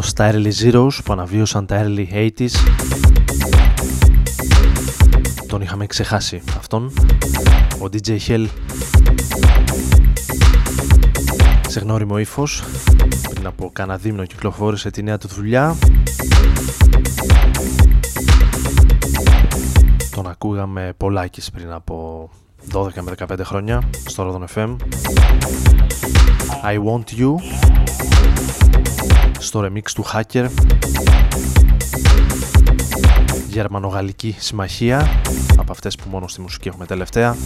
Στα Early Zeros που αναβίωσαν τα Early 80s τον είχαμε ξεχάσει αυτόν ο DJ Hell σε γνώριμο ύφος. πριν από κάνα δίμηνο κυκλοφόρησε τη νέα του δουλειά τον ακούγαμε πολλάκις πριν από 12 με 15 χρόνια στο Rodon FM I Want You στο remix του Hacker. Γερμανογαλλική συμμαχία από αυτές που μόνο στη μουσική έχουμε τελευταία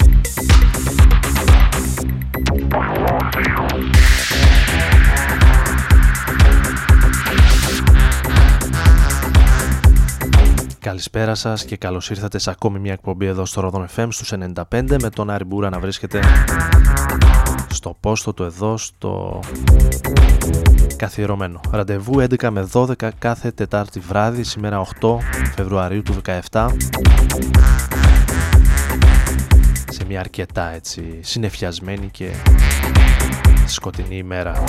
Καλησπέρα σας και καλώς ήρθατε σε ακόμη μια εκπομπή εδώ στο Rodon FM στους 95 με τον Άρη Μπούρα να βρίσκεται στο πόστο του εδώ στο καθιερωμένο. Ραντεβού 11 με 12 κάθε Τετάρτη βράδυ, σήμερα 8 Φεβρουαρίου του 17 σε μια αρκετά έτσι συνεφιασμένη και σκοτεινή ημέρα.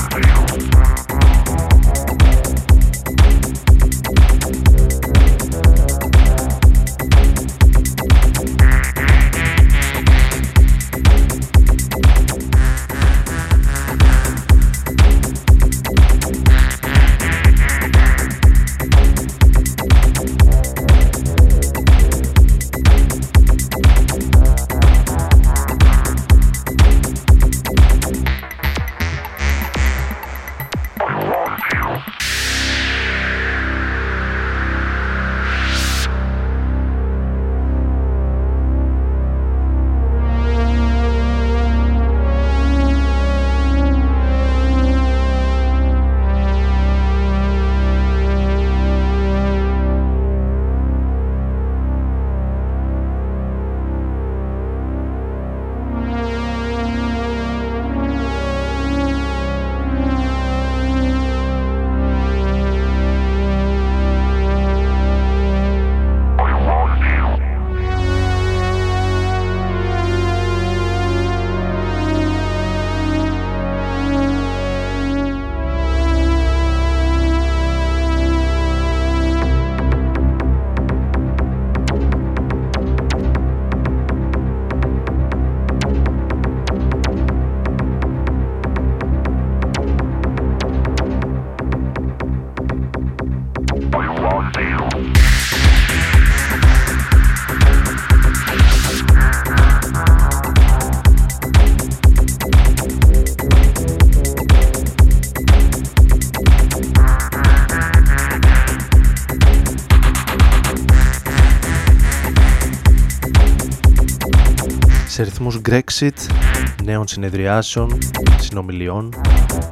Ρυθμούς Grexit, νέων συνεδριάσεων, συνομιλιών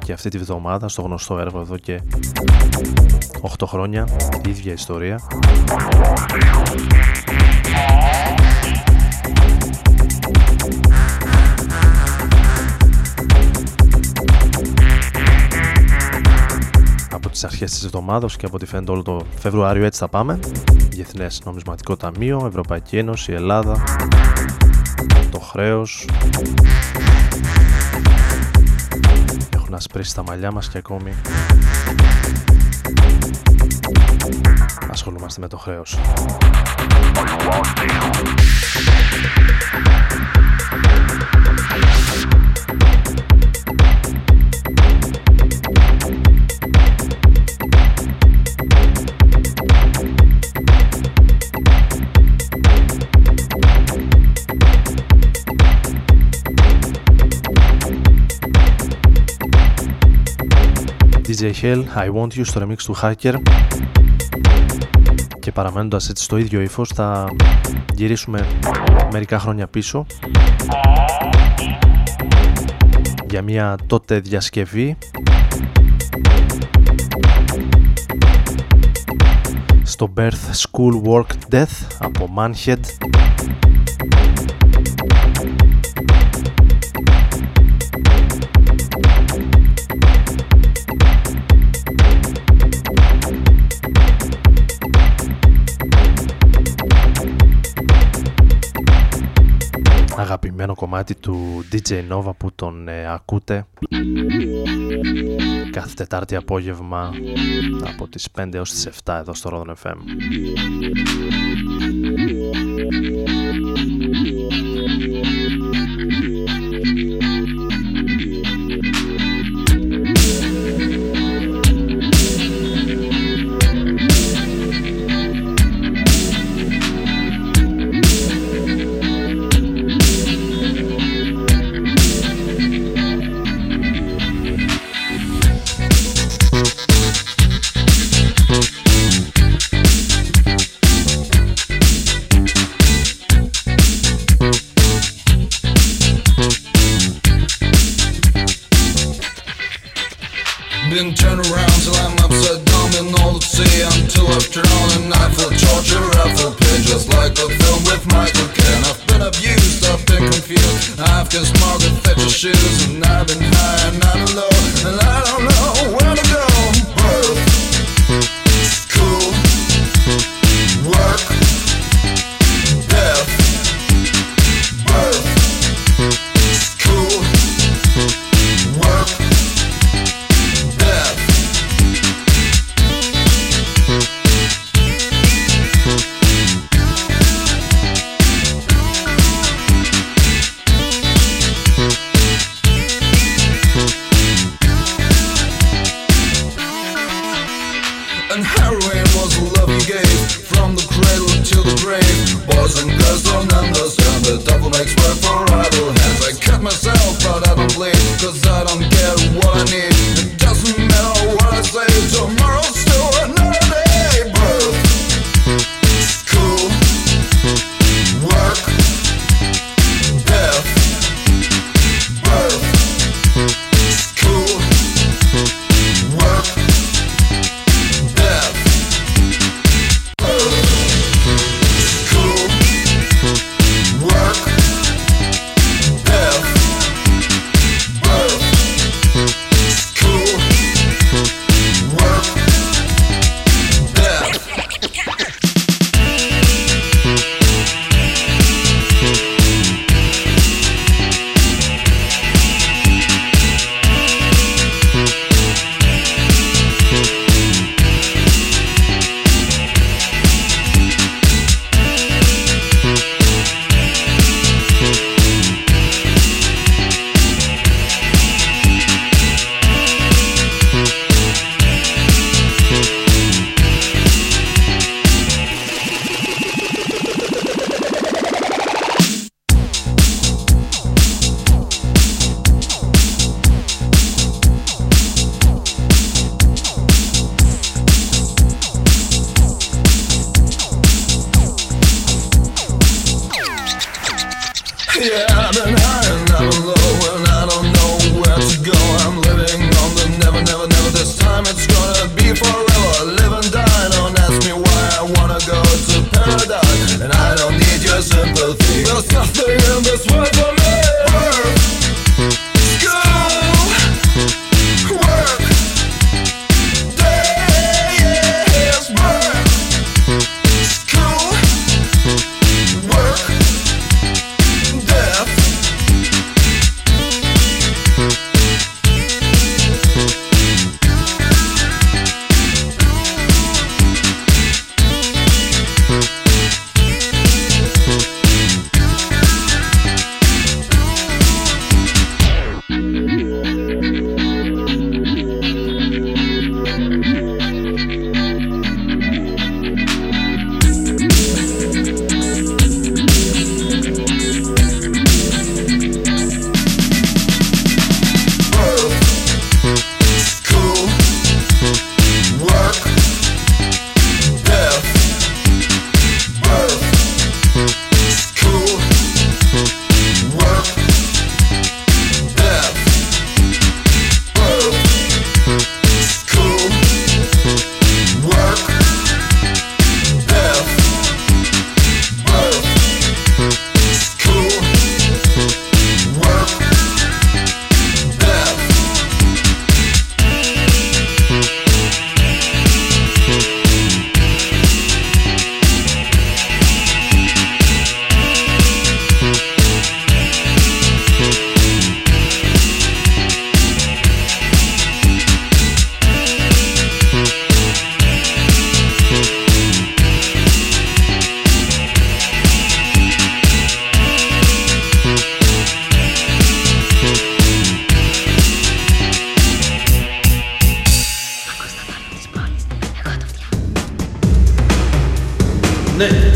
και αυτή τη βδομάδα στο γνωστό έργο εδώ και 8 χρόνια, η ίδια ιστορία. από τις αρχές της εβδομάδας και από ό,τι φαίνεται όλο το Φεβρουάριο έτσι θα πάμε. Διεθνές Νομισματικό Ταμείο, Ευρωπαϊκή Ένωση, Ελλάδα, το χρέος. Έχουν ασπρίσει τα μαλλιά μας και ακόμη ασχολούμαστε με το χρέος. DJ Hell, I Want You στο remix του Hacker. Και παραμένοντας έτσι στο ίδιο ύφος θα γυρίσουμε μερικά χρόνια πίσω για μια τότε διασκευή. Στο Birth School Work Death από Manhead αγαπημένο κομμάτι του DJ Nova που τον ε, ακούτε κάθε Τετάρτη απόγευμα από τις 5 έως τις 7 εδώ στο Rodon FM. Nick.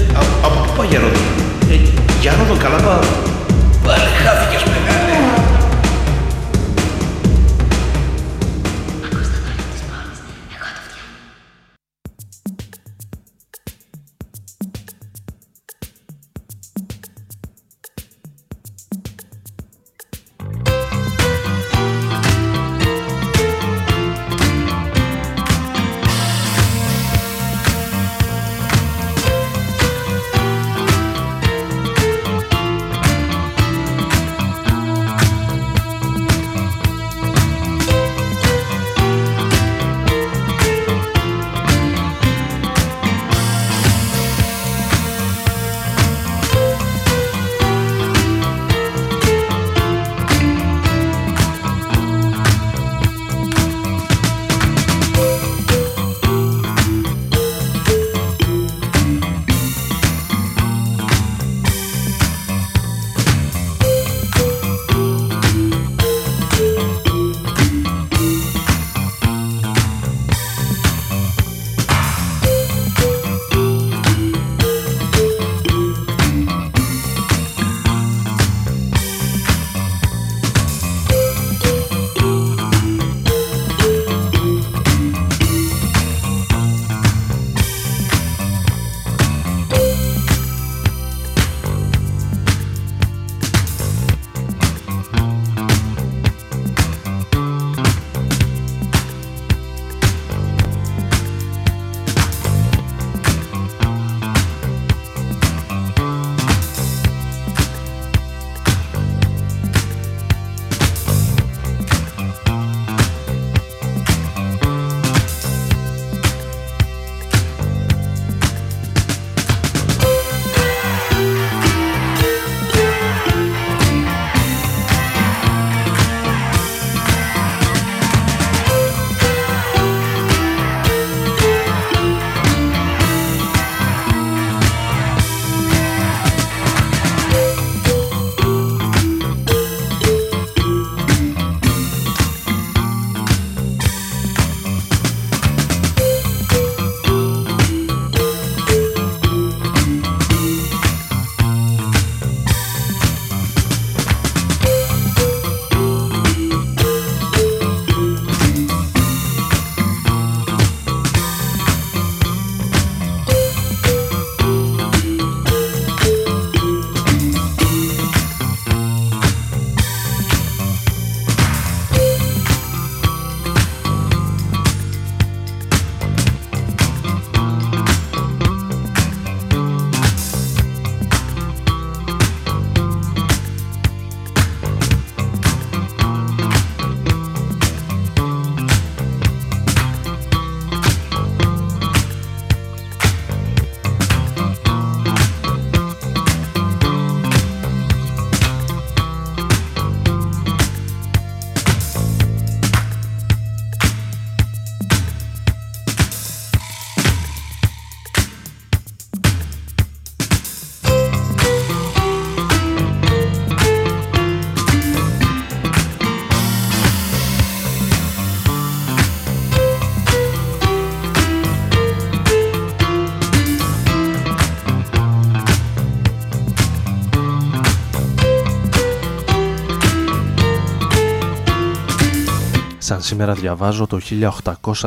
Σήμερα διαβάζω το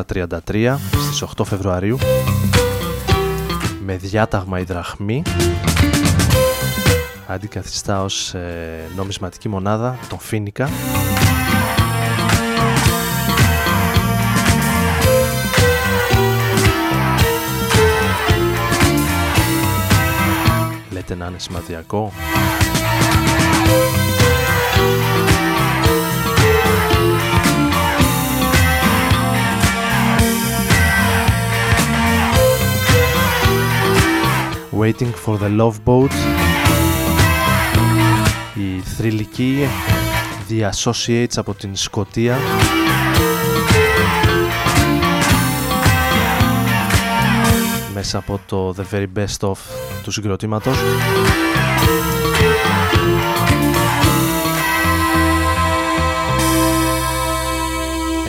1833 στις 8 Φεβρουαρίου. Με διάταγμα η δραχμή. Αντικαθιστά ως ε, νομισματική μονάδα τον Φίνικα. Λέτε να είναι σημαντικό Waiting for the Love Boat. Η θρηλυκή The Associates από την Σκοτία μέσα από το The Very Best Of του συγκροτήματος.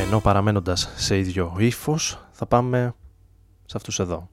Ενώ παραμένοντας σε ίδιο ύφος θα πάμε σε αυτούς εδώ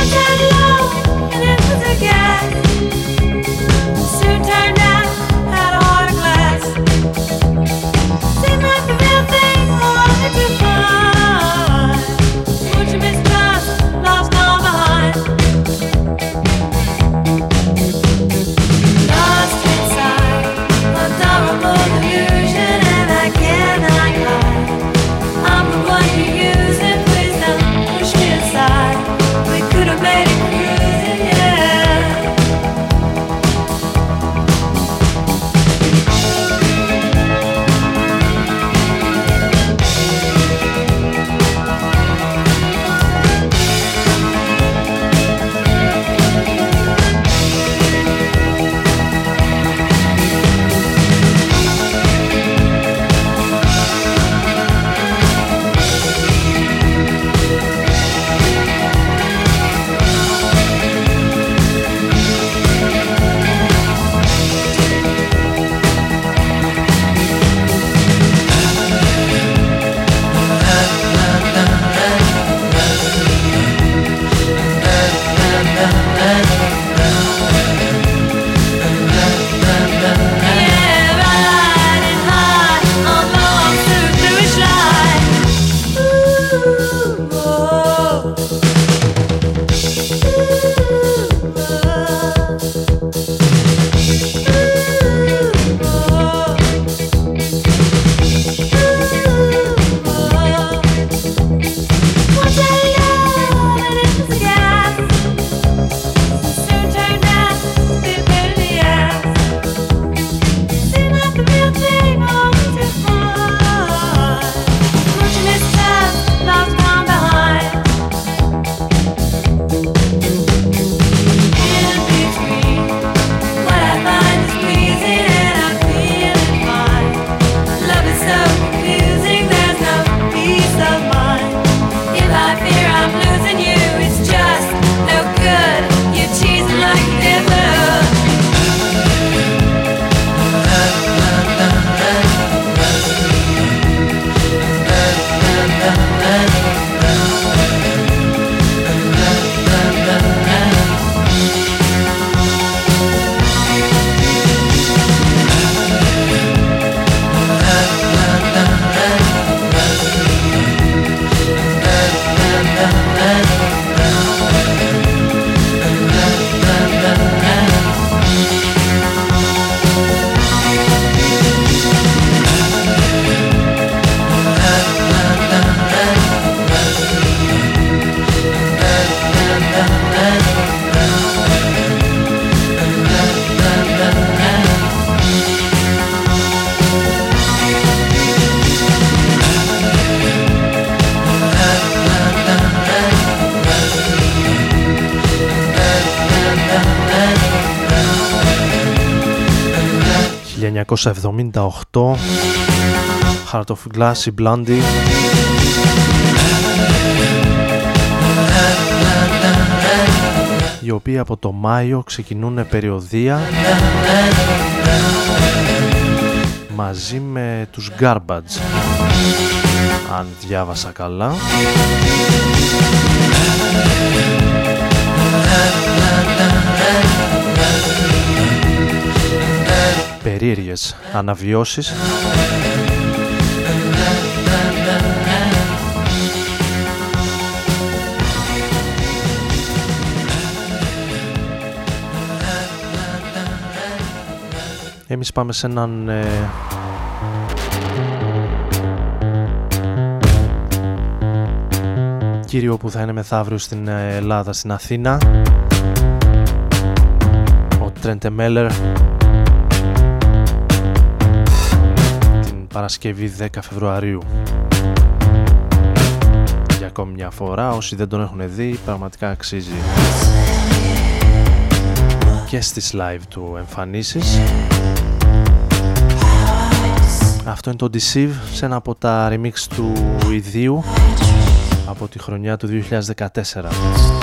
pretend 1978 Heart of Glass, η Blondie. Οι οποίοι από το Μάιο ξεκινούν περιοδία μαζί με τους Garbage. Αν διάβασα καλά περίεργες αναβιώσεις. Εμείς πάμε σε έναν ε, κύριο που θα είναι μεθαύριο στην ε, Ελλάδα, στην Αθήνα. Ο Τρέντε Μέλλερ Παρασκευή 10 Φεβρουαρίου. Για ακόμη μια φορά όσοι δεν τον έχουν δει πραγματικά αξίζει. Και στις live του εμφανίσεις. Αυτό είναι το Deceive σε ένα από τα remix του ιδίου από τη χρονιά του 2014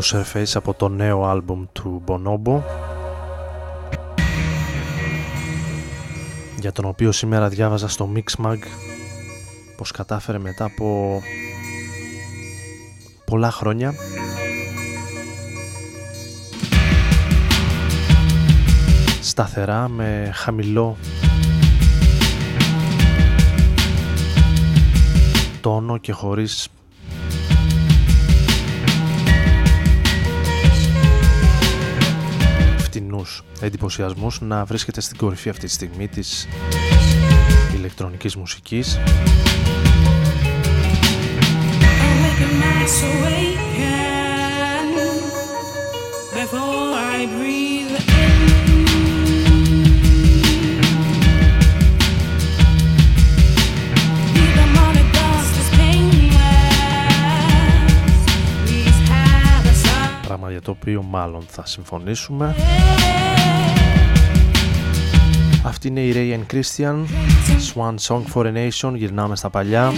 Surface από το νέο άλμπουμ του Bonobo για τον οποίο σήμερα διάβαζα στο Mixmag πως κατάφερε μετά από πολλά χρόνια. Σταθερά με χαμηλό τόνο και χωρίς φτηνούς εντυπωσιασμούς να βρίσκεται στην κορυφή αυτή τη στιγμή της ηλεκτρονικής μουσικής οποίο μάλλον θα συμφωνήσουμε. Αυτή είναι η Ray and Christian, Swan Song for a Nation, γυρνάμε στα παλιά,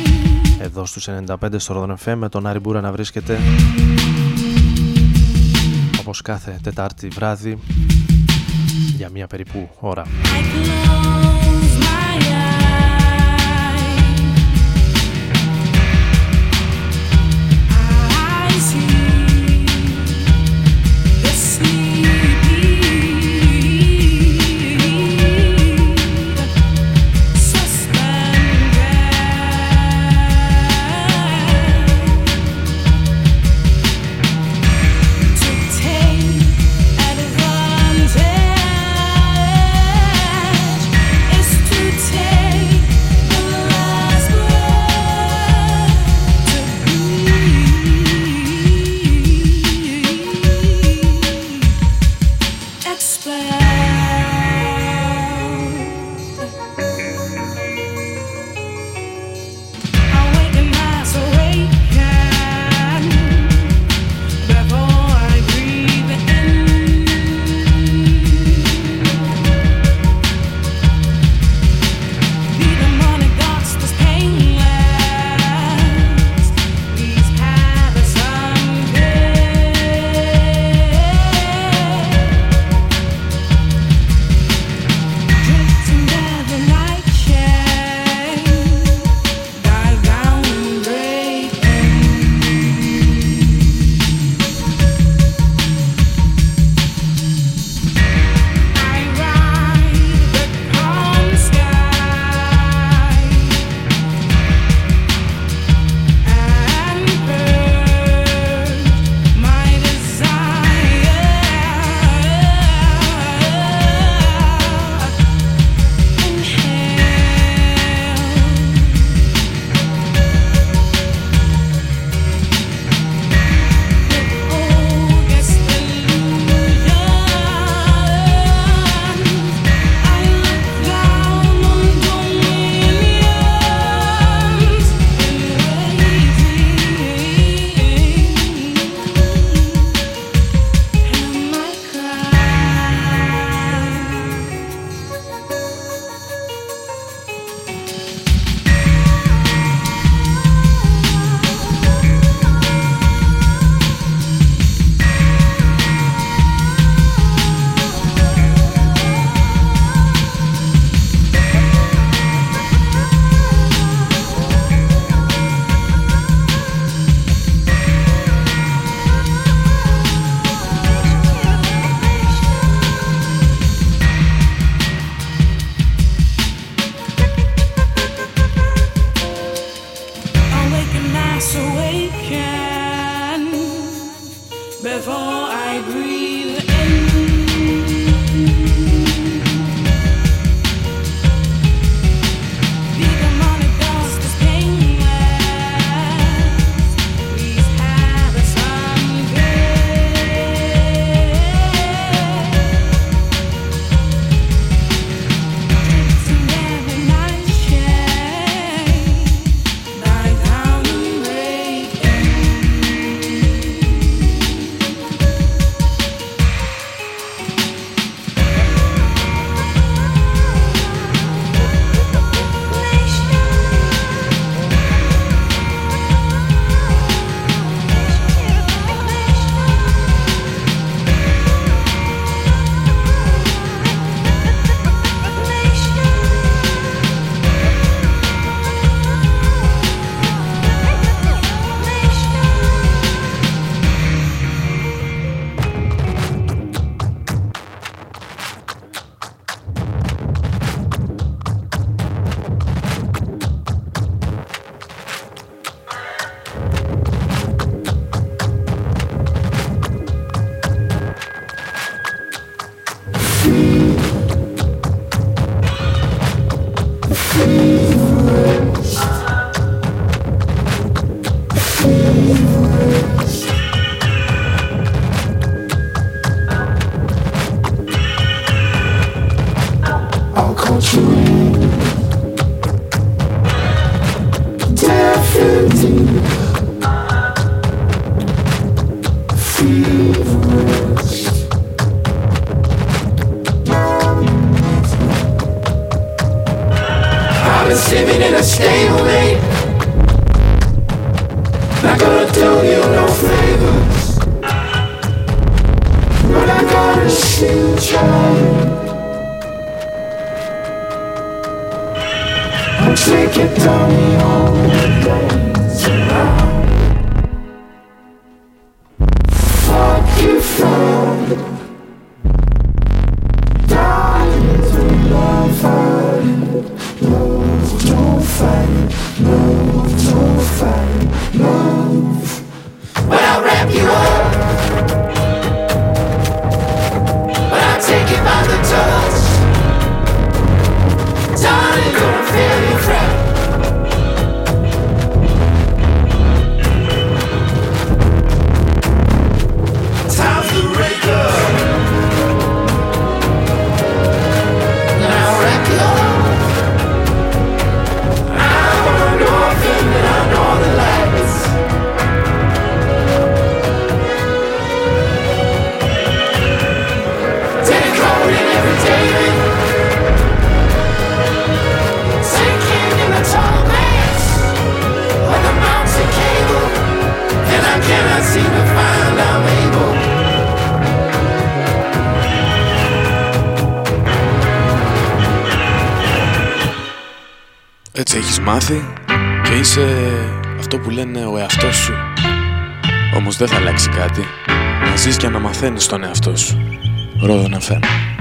εδώ στους 95 στο Rodon FM με τον Άρη Μπούρα να βρίσκεται όπως κάθε Τετάρτη βράδυ για μία περίπου ώρα. Κάτι. Να ζεις και να μαθαίνεις τον εαυτό σου. Ρόδο FM.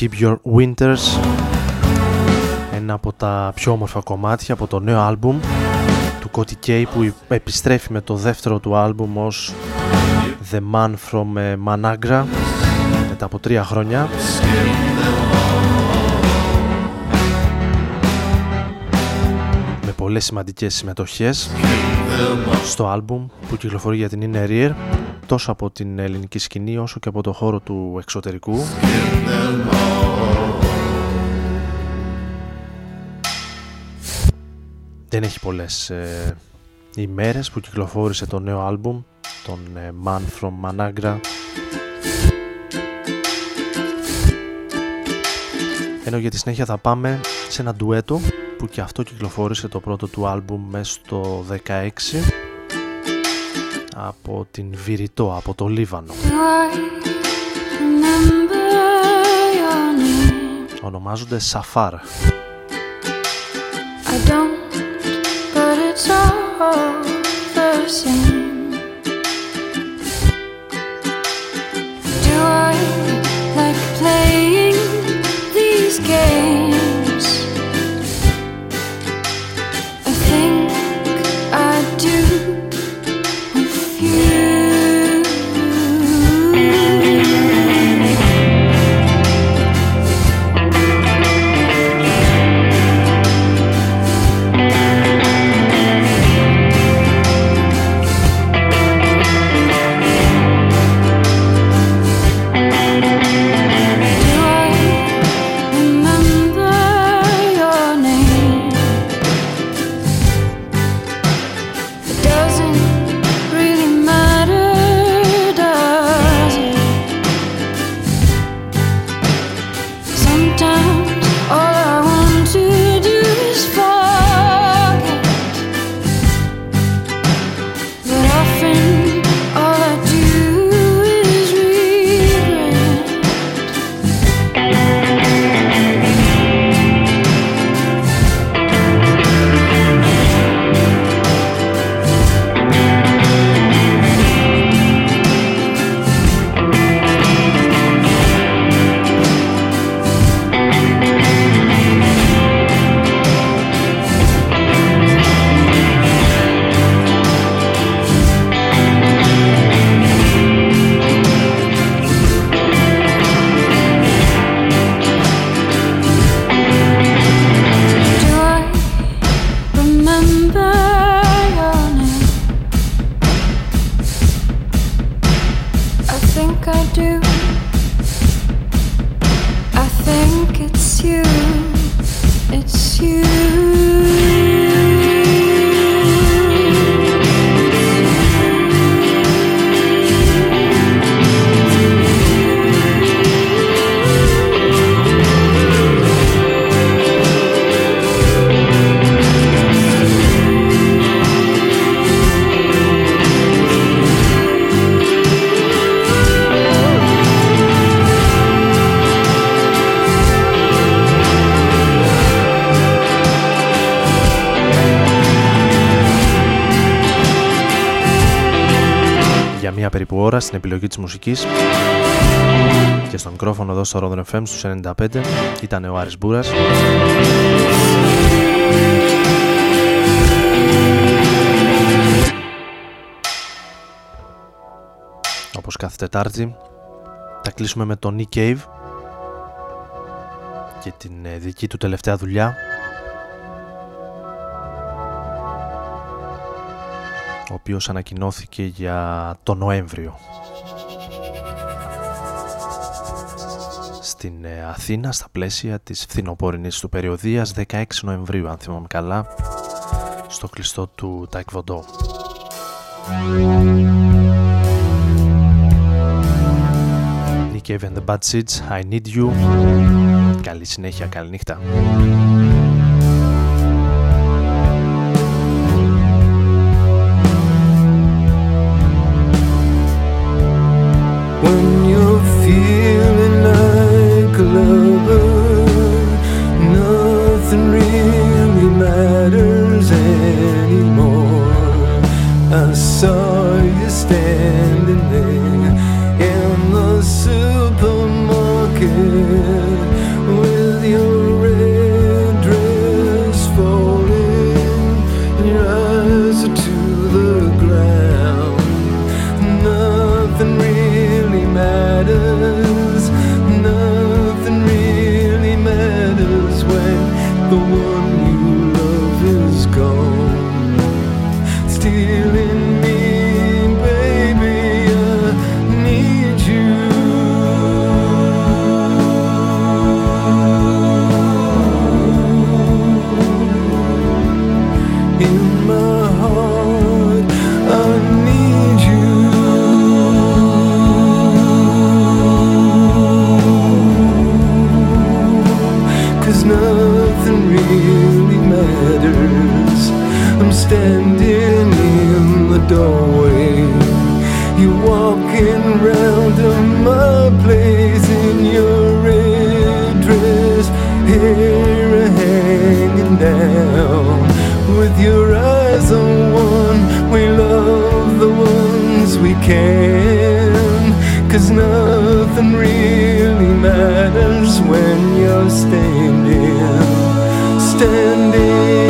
Keep Your Winters. Ένα από τα πιο όμορφα κομμάτια από το νέο άλμπουμ του Cody K που επιστρέφει με το δεύτερο του άλμπουμ ως The Man From ε, Managra μετά από τρία χρόνια. Με πολλές σημαντικές συμμετοχές στο άλμπουμ που κυκλοφορεί για την Inner Ear τόσο από την ελληνική σκηνή όσο και από το χώρο του εξωτερικού. Δεν έχει πολλές ε, ημέρες που κυκλοφόρησε το νέο άλμπουμ τον ε, Man From Managra. Ενώ για τη συνέχεια θα πάμε σε ένα ντουέτο που και αυτό κυκλοφόρησε το πρώτο του άλμπουμ μέσα στο 16 από την Βηρητό, από το Λίβανο. Ονομάζονται Σαφάρ. it's you, it's you. Στην επιλογή της μουσικής. Και στο μικρόφωνο εδώ στο Rodon FM στους 95 ήταν ο Άρης Μπούρας. Όπως κάθε Τετάρτη θα κλείσουμε με τον Nick Cave και την ε, δική του τελευταία δουλειά ο οποίος ανακοινώθηκε για το Νοέμβριο. Στην ε, Αθήνα, στα πλαίσια της φθινοπορεινής του περιοδίας, 16 Νοεμβρίου, αν θυμάμαι καλά, στο κλειστό του Ταϊκβοντό. Nick Cave and the Bad Seeds, I Need You. Καλή συνέχεια, καλή νύχτα. When you're feeling like a lover, nothing really matters anymore. I saw you standing there Standing, standing.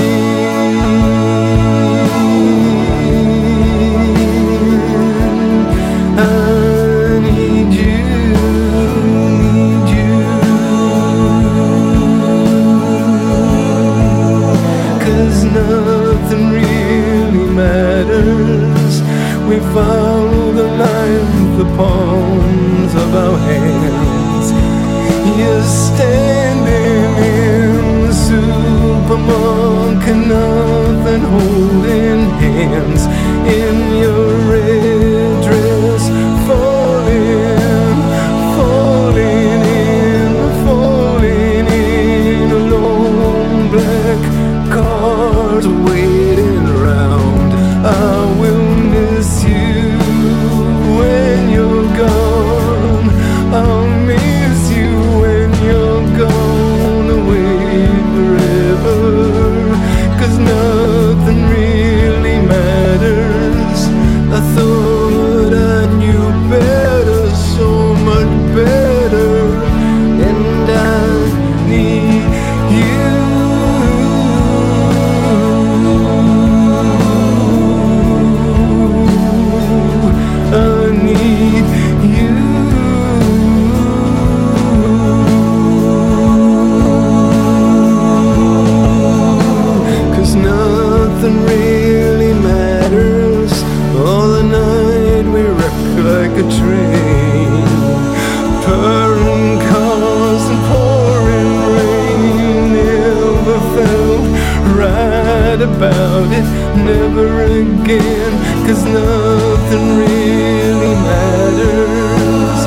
sad about it never again. Cause nothing really matters.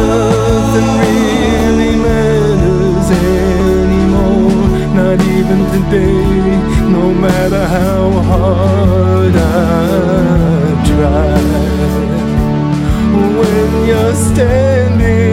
Nothing really matters anymore. Not even today no matter how hard I try. When you're standing